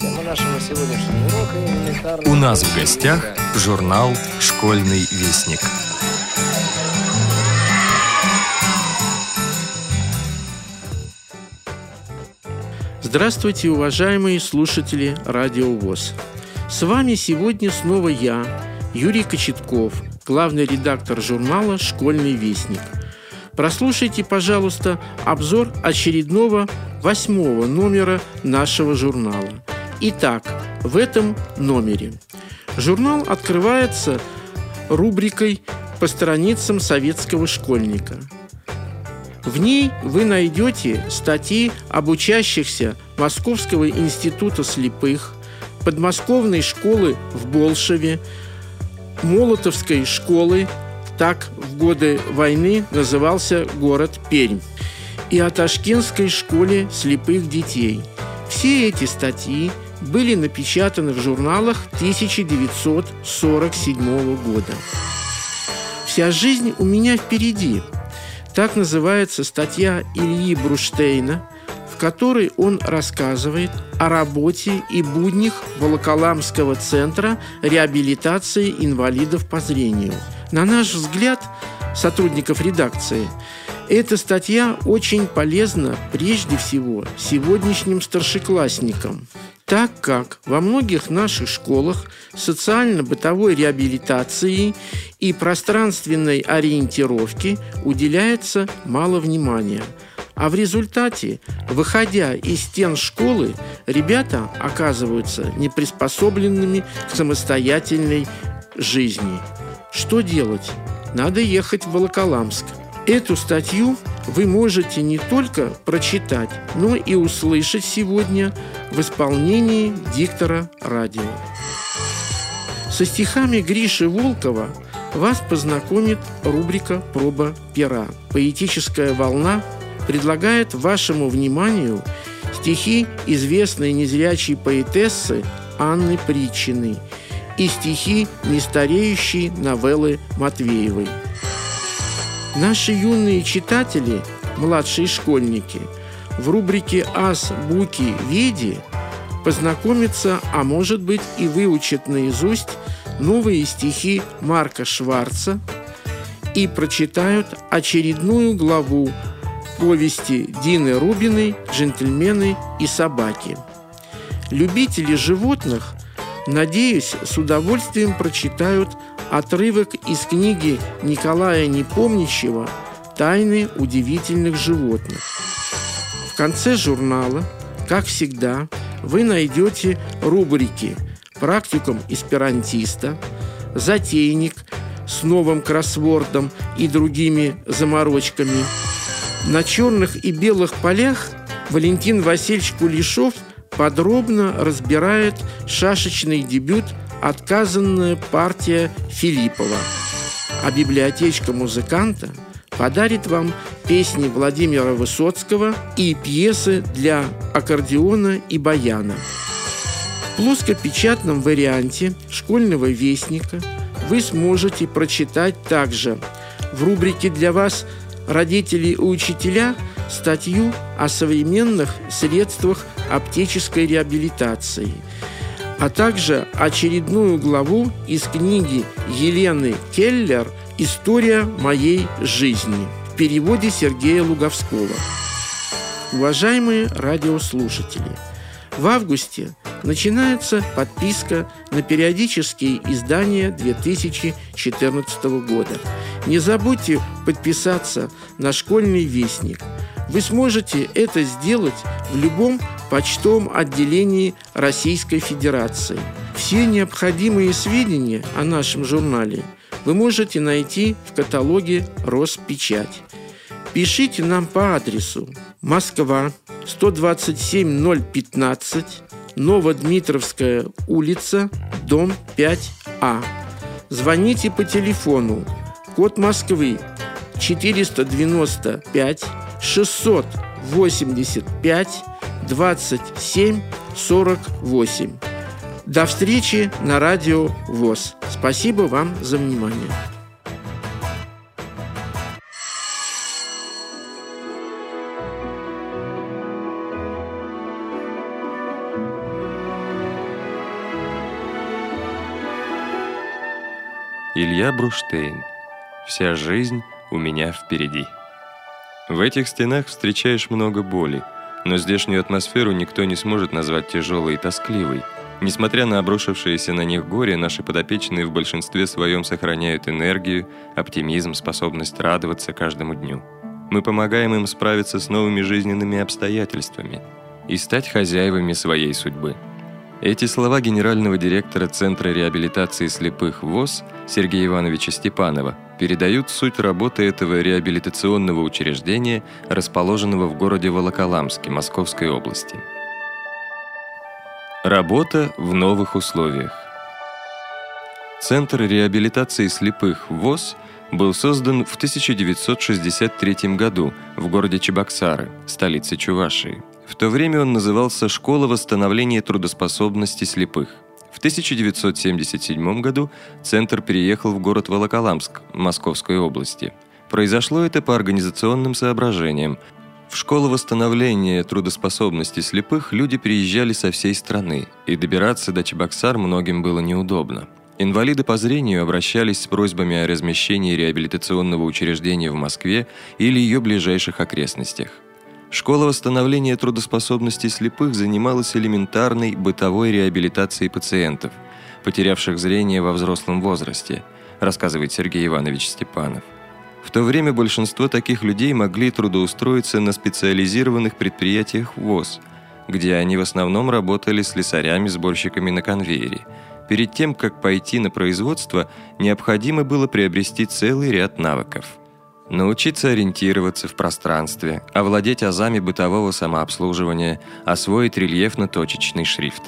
У нас в гостях журнал «Школьный вестник». Здравствуйте, уважаемые слушатели Радио ВОЗ. С вами сегодня снова я, Юрий Кочетков, главный редактор журнала «Школьный вестник». Прослушайте, пожалуйста, обзор очередного восьмого номера нашего журнала. Итак, в этом номере журнал открывается рубрикой по страницам советского школьника. В ней вы найдете статьи об учащихся Московского института слепых, подмосковной школы в Болшеве, Молотовской школы, так в годы войны назывался город Пермь, и о Ташкентской школе слепых детей. Все эти статьи были напечатаны в журналах 1947 года. «Вся жизнь у меня впереди» – так называется статья Ильи Бруштейна – в которой он рассказывает о работе и буднях Волоколамского центра реабилитации инвалидов по зрению. На наш взгляд, сотрудников редакции, эта статья очень полезна прежде всего сегодняшним старшеклассникам, так как во многих наших школах социально-бытовой реабилитации и пространственной ориентировки уделяется мало внимания – а в результате, выходя из стен школы, ребята оказываются неприспособленными к самостоятельной жизни. Что делать? Надо ехать в Волоколамск. Эту статью вы можете не только прочитать, но и услышать сегодня в исполнении диктора радио. Со стихами Гриши Волкова вас познакомит рубрика «Проба пера». Поэтическая волна предлагает вашему вниманию стихи известной незрячей поэтессы Анны Притчиной и стихи нестареющей новеллы Матвеевой. Наши юные читатели, младшие школьники, в рубрике «Ас, Буки, Веди» познакомятся, а может быть и выучат наизусть новые стихи Марка Шварца и прочитают очередную главу повести Дины Рубиной «Джентльмены и собаки». Любители животных, надеюсь, с удовольствием прочитают отрывок из книги Николая Непомнящего «Тайны удивительных животных». В конце журнала, как всегда, вы найдете рубрики «Практикум эсперантиста», «Затейник» с новым кроссвордом и другими заморочками – на черных и белых полях Валентин Васильевич Кулешов подробно разбирает шашечный дебют «Отказанная партия Филиппова». А библиотечка музыканта подарит вам песни Владимира Высоцкого и пьесы для аккордеона и баяна. В плоскопечатном варианте школьного вестника вы сможете прочитать также в рубрике для вас родители и учителя статью о современных средствах оптической реабилитации, а также очередную главу из книги Елены Келлер «История моей жизни» в переводе Сергея Луговского. Уважаемые радиослушатели, в августе начинается подписка на периодические издания 2014 года. Не забудьте подписаться на «Школьный вестник». Вы сможете это сделать в любом почтовом отделении Российской Федерации. Все необходимые сведения о нашем журнале вы можете найти в каталоге «Роспечать». Пишите нам по адресу Москва, 127015, Новодмитровская улица, дом 5А. Звоните по телефону. Код Москвы 495 685 27 48. До встречи на радио ВОЗ. Спасибо вам за внимание. Илья Бруштейн. Вся жизнь у меня впереди. В этих стенах встречаешь много боли, но здешнюю атмосферу никто не сможет назвать тяжелой и тоскливой. Несмотря на обрушившееся на них горе, наши подопечные в большинстве своем сохраняют энергию, оптимизм, способность радоваться каждому дню. Мы помогаем им справиться с новыми жизненными обстоятельствами и стать хозяевами своей судьбы. Эти слова генерального директора Центра реабилитации слепых ВОЗ Сергея Ивановича Степанова передают суть работы этого реабилитационного учреждения, расположенного в городе Волоколамске Московской области. Работа в новых условиях. Центр реабилитации слепых ВОЗ был создан в 1963 году в городе Чебоксары, столице Чувашии. В то время он назывался «Школа восстановления трудоспособности слепых». В 1977 году центр переехал в город Волоколамск Московской области. Произошло это по организационным соображениям. В школу восстановления трудоспособности слепых люди приезжали со всей страны, и добираться до Чебоксар многим было неудобно. Инвалиды по зрению обращались с просьбами о размещении реабилитационного учреждения в Москве или ее ближайших окрестностях. Школа восстановления трудоспособности слепых занималась элементарной бытовой реабилитацией пациентов, потерявших зрение во взрослом возрасте, рассказывает Сергей Иванович Степанов. В то время большинство таких людей могли трудоустроиться на специализированных предприятиях ВОЗ, где они в основном работали слесарями-сборщиками на конвейере. Перед тем, как пойти на производство, необходимо было приобрести целый ряд навыков – Научиться ориентироваться в пространстве, овладеть азами бытового самообслуживания, освоить рельефно-точечный шрифт.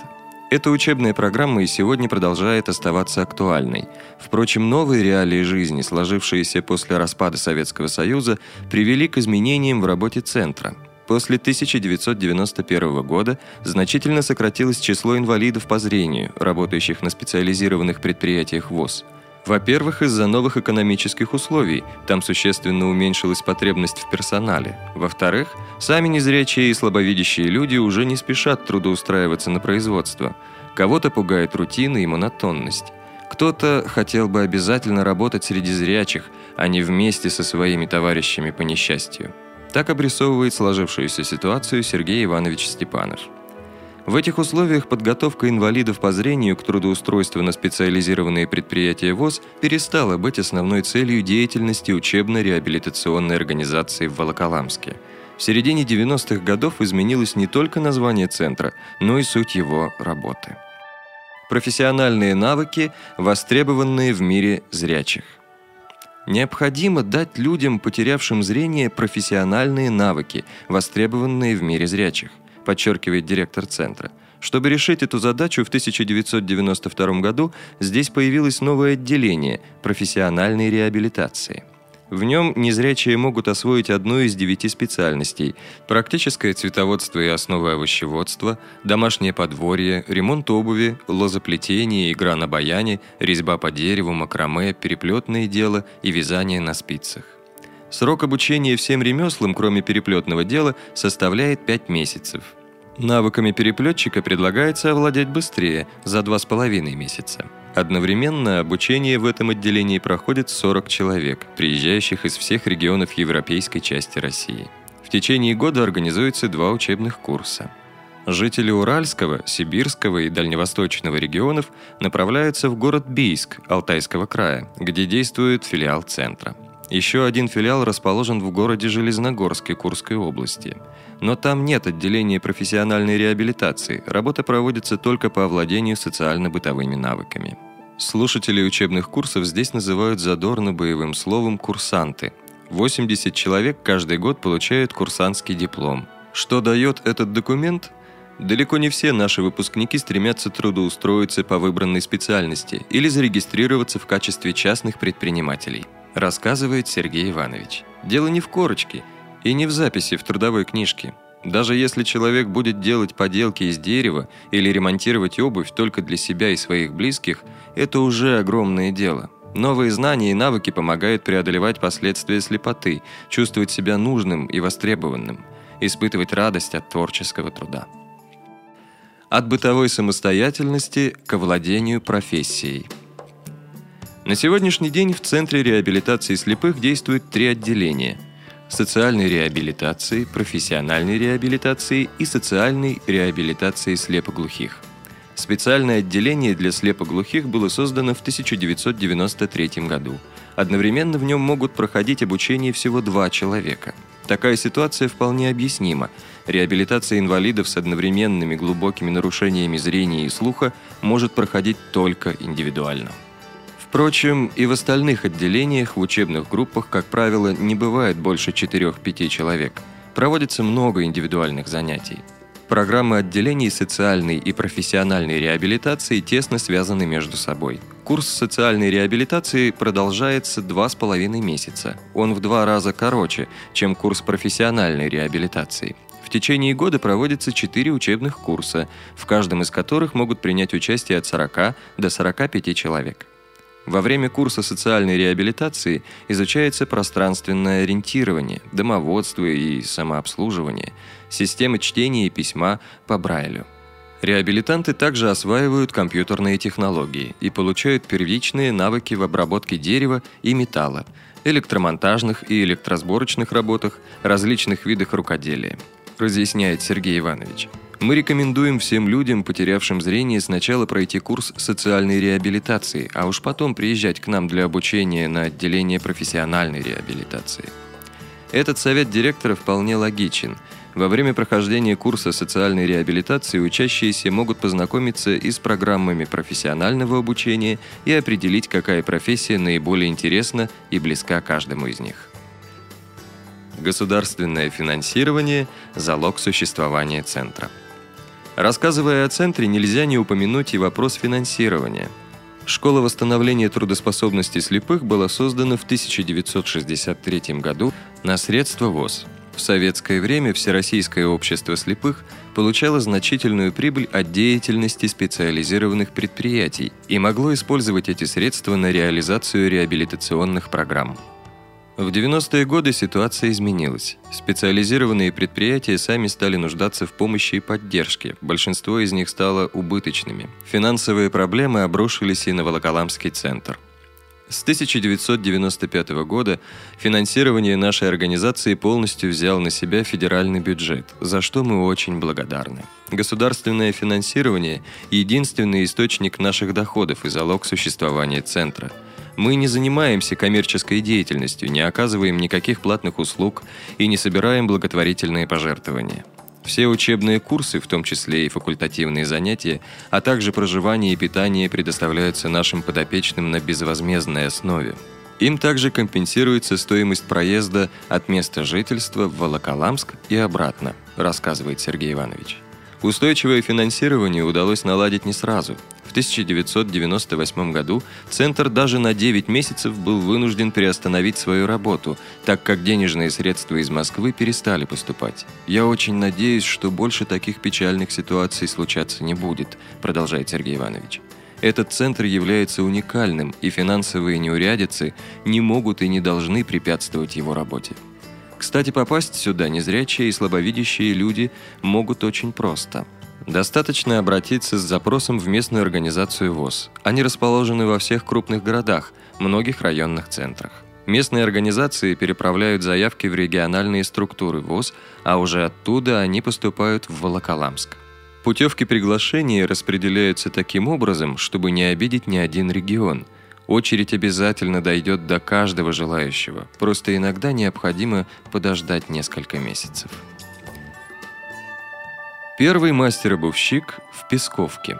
Эта учебная программа и сегодня продолжает оставаться актуальной. Впрочем, новые реалии жизни, сложившиеся после распада Советского Союза, привели к изменениям в работе центра. После 1991 года значительно сократилось число инвалидов по зрению, работающих на специализированных предприятиях ВОЗ – во-первых, из-за новых экономических условий, там существенно уменьшилась потребность в персонале. Во-вторых, сами незрячие и слабовидящие люди уже не спешат трудоустраиваться на производство. Кого-то пугает рутина и монотонность. Кто-то хотел бы обязательно работать среди зрячих, а не вместе со своими товарищами по несчастью. Так обрисовывает сложившуюся ситуацию Сергей Иванович Степанов. В этих условиях подготовка инвалидов по зрению к трудоустройству на специализированные предприятия ВОЗ перестала быть основной целью деятельности учебно-реабилитационной организации в Волоколамске. В середине 90-х годов изменилось не только название центра, но и суть его работы. Профессиональные навыки, востребованные в мире зрячих. Необходимо дать людям, потерявшим зрение, профессиональные навыки, востребованные в мире зрячих – подчеркивает директор центра. Чтобы решить эту задачу, в 1992 году здесь появилось новое отделение профессиональной реабилитации. В нем незрячие могут освоить одну из девяти специальностей – практическое цветоводство и основы овощеводства, домашнее подворье, ремонт обуви, лозоплетение, игра на баяне, резьба по дереву, макраме, переплетное дело и вязание на спицах. Срок обучения всем ремеслам, кроме переплетного дела, составляет 5 месяцев – Навыками переплетчика предлагается овладеть быстрее, за два с половиной месяца. Одновременно обучение в этом отделении проходит 40 человек, приезжающих из всех регионов европейской части России. В течение года организуются два учебных курса. Жители Уральского, Сибирского и Дальневосточного регионов направляются в город Бийск Алтайского края, где действует филиал центра. Еще один филиал расположен в городе Железногорске Курской области. Но там нет отделения профессиональной реабилитации, работа проводится только по овладению социально-бытовыми навыками. Слушатели учебных курсов здесь называют задорно боевым словом «курсанты». 80 человек каждый год получают курсантский диплом. Что дает этот документ? Далеко не все наши выпускники стремятся трудоустроиться по выбранной специальности или зарегистрироваться в качестве частных предпринимателей – рассказывает Сергей Иванович. Дело не в корочке и не в записи в трудовой книжке. Даже если человек будет делать поделки из дерева или ремонтировать обувь только для себя и своих близких, это уже огромное дело. Новые знания и навыки помогают преодолевать последствия слепоты, чувствовать себя нужным и востребованным, испытывать радость от творческого труда. От бытовой самостоятельности к владению профессией – На сегодняшний день в Центре реабилитации слепых действует три отделения – социальной реабилитации, профессиональной реабилитации и социальной реабилитации слепоглухих. Специальное отделение для слепоглухих было создано в 1993 году. Одновременно в нем могут проходить обучение всего два человека. Такая ситуация вполне объяснима. Реабилитация инвалидов с одновременными глубокими нарушениями зрения и слуха может проходить только индивидуально. Впрочем, и в остальных отделениях в учебных группах, как правило, не бывает больше 4-5 человек. Проводится много индивидуальных занятий. Программы отделений социальной и профессиональной реабилитации тесно связаны между собой. Курс социальной реабилитации продолжается два с половиной месяца. Он в два раза короче, чем курс профессиональной реабилитации. В течение года проводится четыре учебных курса, в каждом из которых могут принять участие от 40 до 45 человек. Во время курса социальной реабилитации изучается пространственное ориентирование, домоводство и самообслуживание, системы чтения и письма по Брайлю. Реабилитанты также осваивают компьютерные технологии и получают первичные навыки в обработке дерева и металла, электромонтажных и электросборочных работах, различных видах рукоделия, разъясняет Сергей Иванович. Мы рекомендуем всем людям, потерявшим зрение, сначала пройти курс социальной реабилитации, а уж потом приезжать к нам для обучения на отделение профессиональной реабилитации. Этот совет директора вполне логичен. Во время прохождения курса социальной реабилитации учащиеся могут познакомиться и с программами профессионального обучения и определить, какая профессия наиболее интересна и близка каждому из них. Государственное финансирование – залог существования центра. Рассказывая о центре, нельзя не упомянуть и вопрос финансирования. Школа восстановления трудоспособности слепых была создана в 1963 году на средства ВОЗ. В советское время Всероссийское общество слепых получало значительную прибыль от деятельности специализированных предприятий и могло использовать эти средства на реализацию реабилитационных программ. В 90-е годы ситуация изменилась. Специализированные предприятия сами стали нуждаться в помощи и поддержке. Большинство из них стало убыточными. Финансовые проблемы обрушились и на Волоколамский центр. С 1995 года финансирование нашей организации полностью взял на себя федеральный бюджет, за что мы очень благодарны. Государственное финансирование – единственный источник наших доходов и залог существования центра – мы не занимаемся коммерческой деятельностью, не оказываем никаких платных услуг и не собираем благотворительные пожертвования. Все учебные курсы, в том числе и факультативные занятия, а также проживание и питание предоставляются нашим подопечным на безвозмездной основе. Им также компенсируется стоимость проезда от места жительства в Волоколамск и обратно, рассказывает Сергей Иванович. Устойчивое финансирование удалось наладить не сразу. В 1998 году Центр даже на 9 месяцев был вынужден приостановить свою работу, так как денежные средства из Москвы перестали поступать. «Я очень надеюсь, что больше таких печальных ситуаций случаться не будет», продолжает Сергей Иванович. Этот центр является уникальным, и финансовые неурядицы не могут и не должны препятствовать его работе. Кстати, попасть сюда незрячие и слабовидящие люди могут очень просто – Достаточно обратиться с запросом в местную организацию ВОЗ. Они расположены во всех крупных городах, многих районных центрах. Местные организации переправляют заявки в региональные структуры ВОЗ, а уже оттуда они поступают в Волоколамск. Путевки приглашения распределяются таким образом, чтобы не обидеть ни один регион. Очередь обязательно дойдет до каждого желающего, просто иногда необходимо подождать несколько месяцев. Первый мастер-обувщик в Песковке.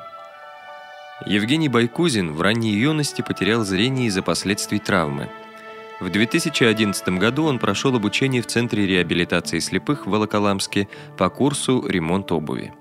Евгений Байкузин в ранней юности потерял зрение из-за последствий травмы. В 2011 году он прошел обучение в Центре реабилитации слепых в Волоколамске по курсу «Ремонт обуви».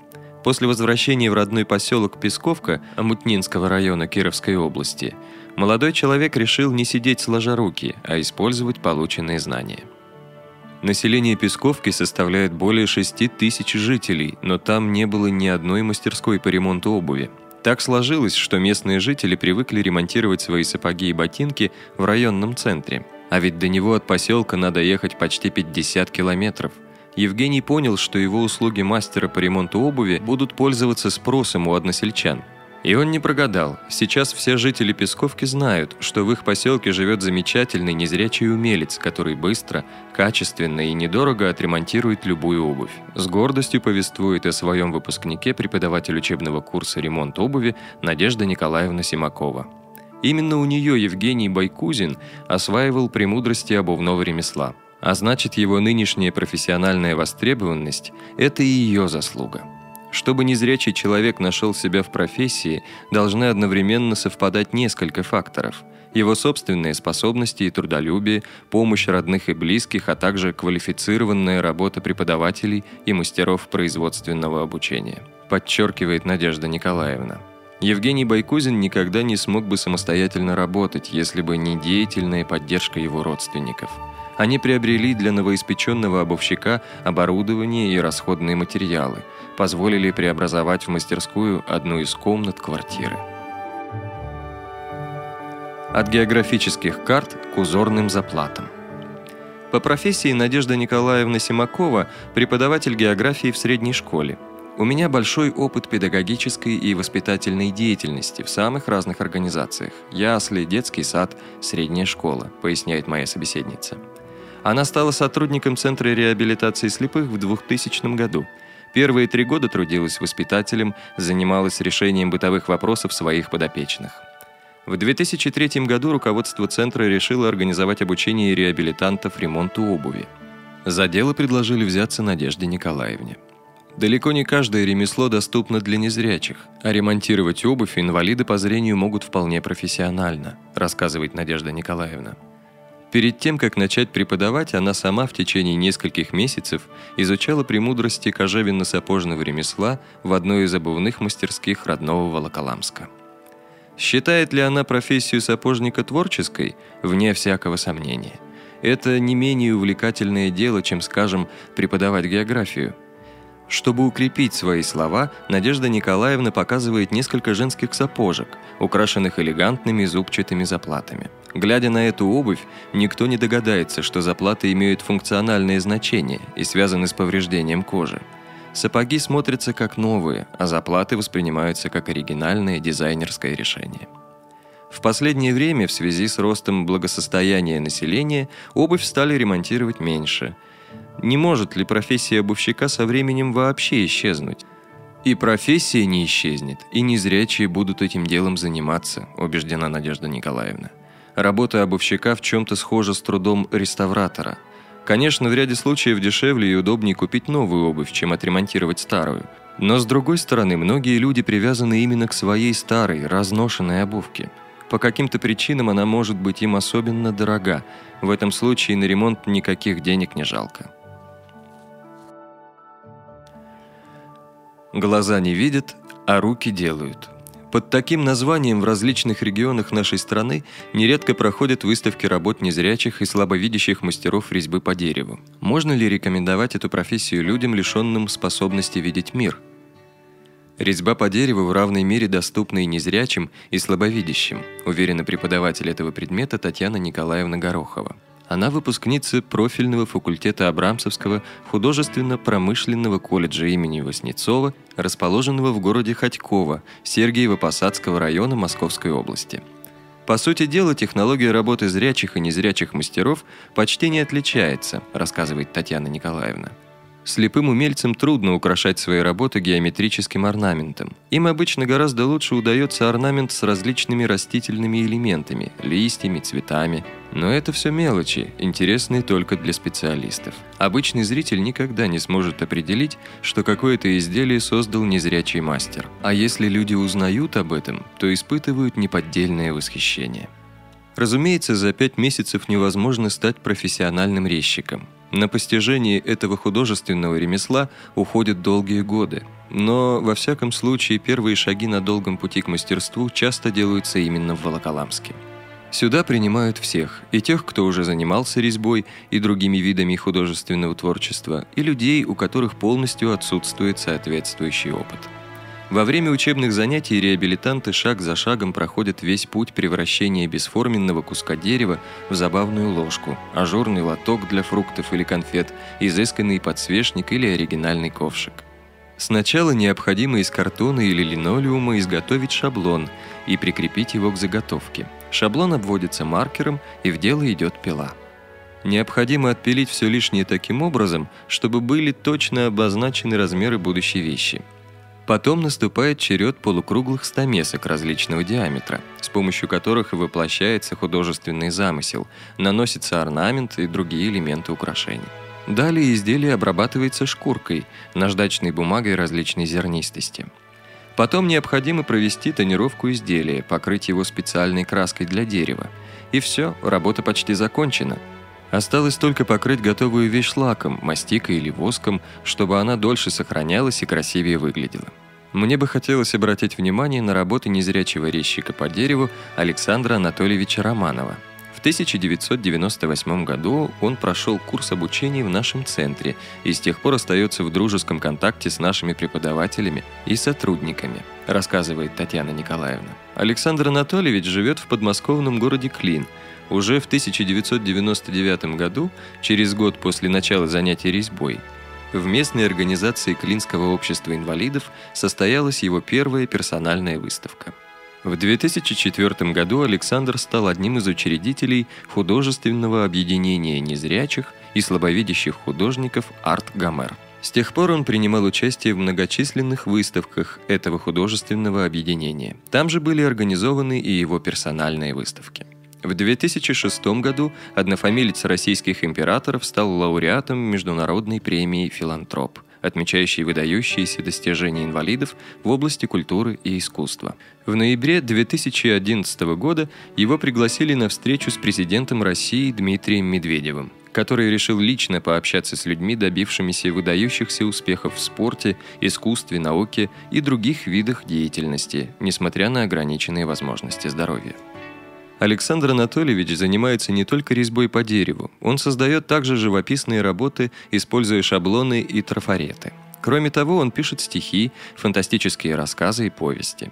После возвращения в родной поселок Песковка Амутнинского района Кировской области, молодой человек решил не сидеть сложа руки, а использовать полученные знания – Население Песковки составляет более 6 тысяч жителей, но там не было ни одной мастерской по ремонту обуви. Так сложилось, что местные жители привыкли ремонтировать свои сапоги и ботинки в районном центре. А ведь до него от поселка надо ехать почти 50 километров. Евгений понял, что его услуги мастера по ремонту обуви будут пользоваться спросом у односельчан. И он не прогадал. Сейчас все жители Песковки знают, что в их поселке живет замечательный незрячий умелец, который быстро, качественно и недорого отремонтирует любую обувь. С гордостью повествует о своем выпускнике преподаватель учебного курса «Ремонт обуви» Надежда Николаевна Симакова. Именно у нее Евгений Байкузин осваивал премудрости обувного ремесла. А значит, его нынешняя профессиональная востребованность – это и ее заслуга. Чтобы незрячий человек нашел себя в профессии, должны одновременно совпадать несколько факторов. Его собственные способности и трудолюбие, помощь родных и близких, а также квалифицированная работа преподавателей и мастеров производственного обучения, подчеркивает Надежда Николаевна. Евгений Байкузин никогда не смог бы самостоятельно работать, если бы не деятельная поддержка его родственников. Они приобрели для новоиспеченного обувщика оборудование и расходные материалы, позволили преобразовать в мастерскую одну из комнат квартиры. От географических карт к узорным заплатам. По профессии Надежда Николаевна Симакова – преподаватель географии в средней школе – у меня большой опыт педагогической и воспитательной деятельности в самых разных организациях. Ясли, детский сад, средняя школа, поясняет моя собеседница. Она стала сотрудником Центра реабилитации слепых в 2000 году. Первые три года трудилась воспитателем, занималась решением бытовых вопросов своих подопечных. В 2003 году руководство центра решило организовать обучение реабилитантов ремонту обуви. За дело предложили взяться Надежде Николаевне. Далеко не каждое ремесло доступно для незрячих, а ремонтировать обувь инвалиды по зрению могут вполне профессионально, рассказывает Надежда Николаевна. Перед тем, как начать преподавать, она сама в течение нескольких месяцев изучала премудрости кожевенно-сапожного ремесла в одной из обувных мастерских родного Волоколамска. Считает ли она профессию сапожника творческой? Вне всякого сомнения. Это не менее увлекательное дело, чем, скажем, преподавать географию – чтобы укрепить свои слова, Надежда Николаевна показывает несколько женских сапожек, украшенных элегантными зубчатыми заплатами. Глядя на эту обувь, никто не догадается, что заплаты имеют функциональное значение и связаны с повреждением кожи. Сапоги смотрятся как новые, а заплаты воспринимаются как оригинальное дизайнерское решение. В последнее время в связи с ростом благосостояния населения обувь стали ремонтировать меньше – не может ли профессия обувщика со временем вообще исчезнуть? И профессия не исчезнет, и незрячие будут этим делом заниматься, убеждена Надежда Николаевна. Работа обувщика в чем-то схожа с трудом реставратора. Конечно, в ряде случаев дешевле и удобнее купить новую обувь, чем отремонтировать старую. Но с другой стороны, многие люди привязаны именно к своей старой, разношенной обувке. По каким-то причинам она может быть им особенно дорога. В этом случае на ремонт никаких денег не жалко. Глаза не видят, а руки делают. Под таким названием в различных регионах нашей страны нередко проходят выставки работ незрячих и слабовидящих мастеров резьбы по дереву. Можно ли рекомендовать эту профессию людям, лишенным способности видеть мир? Резьба по дереву в равной мере доступна и незрячим, и слабовидящим, уверена преподаватель этого предмета Татьяна Николаевна Горохова. Она выпускница профильного факультета Абрамцевского художественно-промышленного колледжа имени Васнецова, расположенного в городе Ходьково, Сергиево-Посадского района Московской области. По сути дела, технология работы зрячих и незрячих мастеров почти не отличается, рассказывает Татьяна Николаевна. Слепым умельцам трудно украшать свои работы геометрическим орнаментом. Им обычно гораздо лучше удается орнамент с различными растительными элементами, листьями, цветами. Но это все мелочи, интересные только для специалистов. Обычный зритель никогда не сможет определить, что какое-то изделие создал незрячий мастер. А если люди узнают об этом, то испытывают неподдельное восхищение. Разумеется, за пять месяцев невозможно стать профессиональным резчиком. На постижение этого художественного ремесла уходят долгие годы. Но, во всяком случае, первые шаги на долгом пути к мастерству часто делаются именно в Волоколамске. Сюда принимают всех, и тех, кто уже занимался резьбой и другими видами художественного творчества, и людей, у которых полностью отсутствует соответствующий опыт. Во время учебных занятий реабилитанты шаг за шагом проходят весь путь превращения бесформенного куска дерева в забавную ложку, ажурный лоток для фруктов или конфет, изысканный подсвечник или оригинальный ковшик. Сначала необходимо из картона или линолеума изготовить шаблон и прикрепить его к заготовке. Шаблон обводится маркером, и в дело идет пила. Необходимо отпилить все лишнее таким образом, чтобы были точно обозначены размеры будущей вещи. Потом наступает черед полукруглых стамесок различного диаметра, с помощью которых воплощается художественный замысел, наносится орнамент и другие элементы украшений. Далее изделие обрабатывается шкуркой, наждачной бумагой различной зернистости. Потом необходимо провести тонировку изделия, покрыть его специальной краской для дерева. И все, работа почти закончена. Осталось только покрыть готовую вещь лаком, мастикой или воском, чтобы она дольше сохранялась и красивее выглядела. Мне бы хотелось обратить внимание на работы незрячего резчика по дереву Александра Анатольевича Романова – в 1998 году он прошел курс обучения в нашем центре и с тех пор остается в дружеском контакте с нашими преподавателями и сотрудниками, рассказывает Татьяна Николаевна. Александр Анатольевич живет в подмосковном городе Клин. Уже в 1999 году, через год после начала занятий резьбой, в местной организации Клинского общества инвалидов состоялась его первая персональная выставка – в 2004 году Александр стал одним из учредителей художественного объединения незрячих и слабовидящих художников «Арт Гомер». С тех пор он принимал участие в многочисленных выставках этого художественного объединения. Там же были организованы и его персональные выставки. В 2006 году однофамилец российских императоров стал лауреатом Международной премии «Филантроп», отмечающий выдающиеся достижения инвалидов в области культуры и искусства. В ноябре 2011 года его пригласили на встречу с президентом России Дмитрием Медведевым, который решил лично пообщаться с людьми, добившимися выдающихся успехов в спорте, искусстве, науке и других видах деятельности, несмотря на ограниченные возможности здоровья. Александр Анатольевич занимается не только резьбой по дереву, он создает также живописные работы, используя шаблоны и трафареты. Кроме того, он пишет стихи, фантастические рассказы и повести.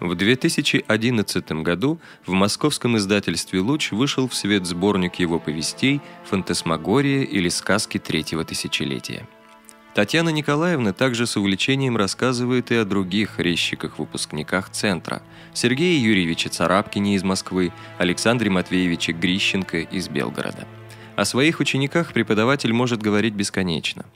В 2011 году в московском издательстве «Луч» вышел в свет сборник его повестей «Фантасмагория» или «Сказки третьего тысячелетия». Татьяна Николаевна также с увлечением рассказывает и о других резчиках-выпускниках Центра. Сергее Юрьевиче Царапкине из Москвы, Александре Матвеевиче Грищенко из Белгорода. О своих учениках преподаватель может говорить бесконечно.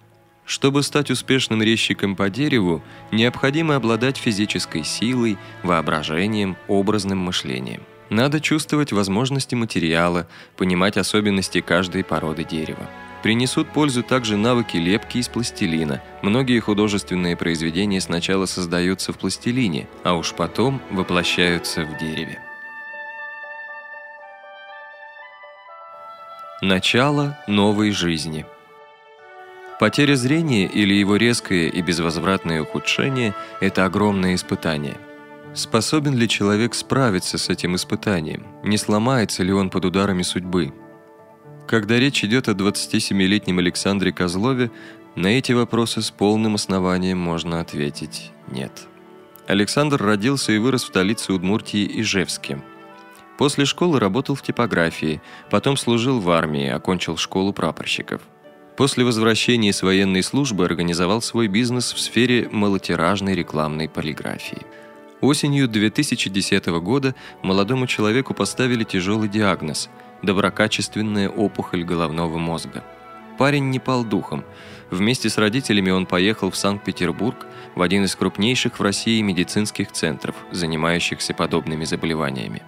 Чтобы стать успешным резчиком по дереву, необходимо обладать физической силой, воображением, образным мышлением. Надо чувствовать возможности материала, понимать особенности каждой породы дерева. Принесут пользу также навыки лепки из пластилина. Многие художественные произведения сначала создаются в пластилине, а уж потом воплощаются в дереве. Начало новой жизни. Потеря зрения или его резкое и безвозвратное ухудшение – это огромное испытание. Способен ли человек справиться с этим испытанием? Не сломается ли он под ударами судьбы? Когда речь идет о 27-летнем Александре Козлове, на эти вопросы с полным основанием можно ответить «нет». Александр родился и вырос в столице Удмуртии Ижевске. После школы работал в типографии, потом служил в армии, окончил школу прапорщиков. После возвращения с военной службы организовал свой бизнес в сфере малотиражной рекламной полиграфии. Осенью 2010 года молодому человеку поставили тяжелый диагноз – доброкачественная опухоль головного мозга. Парень не пал духом. Вместе с родителями он поехал в Санкт-Петербург, в один из крупнейших в России медицинских центров, занимающихся подобными заболеваниями.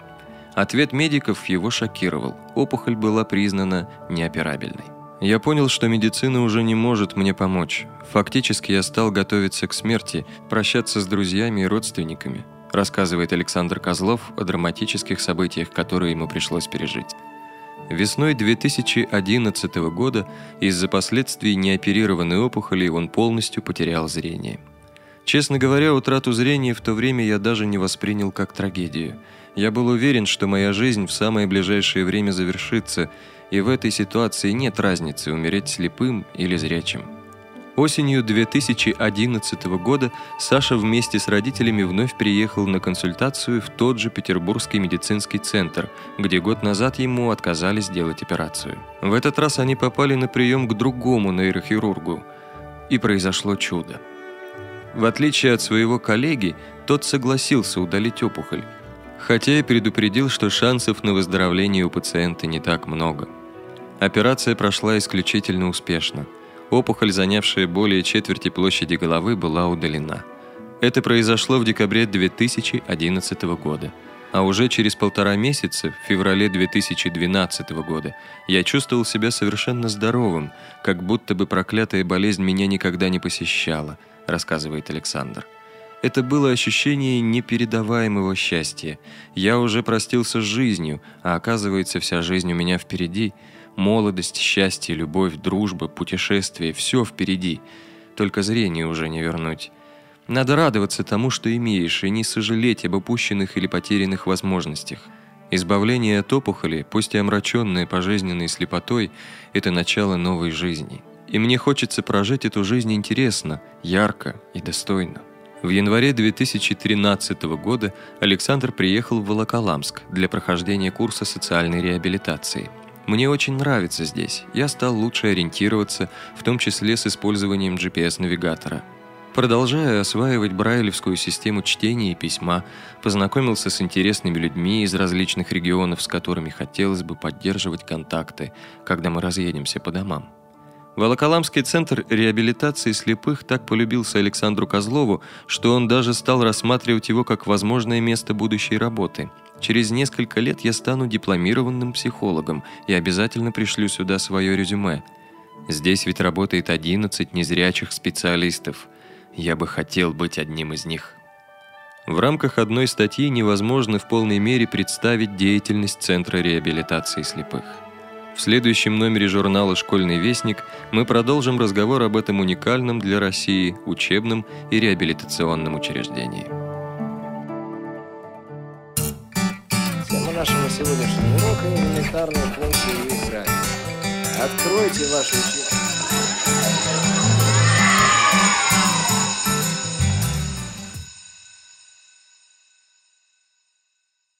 Ответ медиков его шокировал. Опухоль была признана неоперабельной. Я понял, что медицина уже не может мне помочь. Фактически я стал готовиться к смерти, прощаться с друзьями и родственниками, рассказывает Александр Козлов о драматических событиях, которые ему пришлось пережить. Весной 2011 года из-за последствий неоперированной опухоли он полностью потерял зрение. Честно говоря, утрату зрения в то время я даже не воспринял как трагедию. Я был уверен, что моя жизнь в самое ближайшее время завершится, и в этой ситуации нет разницы, умереть слепым или зрячим. Осенью 2011 года Саша вместе с родителями вновь приехал на консультацию в тот же Петербургский медицинский центр, где год назад ему отказали сделать операцию. В этот раз они попали на прием к другому нейрохирургу, и произошло чудо. В отличие от своего коллеги, тот согласился удалить опухоль, хотя и предупредил, что шансов на выздоровление у пациента не так много. Операция прошла исключительно успешно. Опухоль, занявшая более четверти площади головы, была удалена. Это произошло в декабре 2011 года. А уже через полтора месяца, в феврале 2012 года, я чувствовал себя совершенно здоровым, как будто бы проклятая болезнь меня никогда не посещала, рассказывает Александр. Это было ощущение непередаваемого счастья. Я уже простился с жизнью, а оказывается, вся жизнь у меня впереди – Молодость, счастье, любовь, дружба, путешествие – все впереди. Только зрение уже не вернуть. Надо радоваться тому, что имеешь, и не сожалеть об упущенных или потерянных возможностях. Избавление от опухоли, пусть и омраченное пожизненной слепотой, это начало новой жизни. И мне хочется прожить эту жизнь интересно, ярко и достойно. В январе 2013 года Александр приехал в Волоколамск для прохождения курса социальной реабилитации – мне очень нравится здесь. Я стал лучше ориентироваться, в том числе с использованием GPS-навигатора. Продолжая осваивать брайлевскую систему чтения и письма, познакомился с интересными людьми из различных регионов, с которыми хотелось бы поддерживать контакты, когда мы разъедемся по домам. Волоколамский центр реабилитации слепых так полюбился Александру Козлову, что он даже стал рассматривать его как возможное место будущей работы – Через несколько лет я стану дипломированным психологом и обязательно пришлю сюда свое резюме. Здесь ведь работает 11 незрячих специалистов. Я бы хотел быть одним из них. В рамках одной статьи невозможно в полной мере представить деятельность Центра реабилитации слепых. В следующем номере журнала «Школьный вестник» мы продолжим разговор об этом уникальном для России учебном и реабилитационном учреждении. Нашего сегодняшнего урока элементарные функции и грани. Откройте ваши учебники.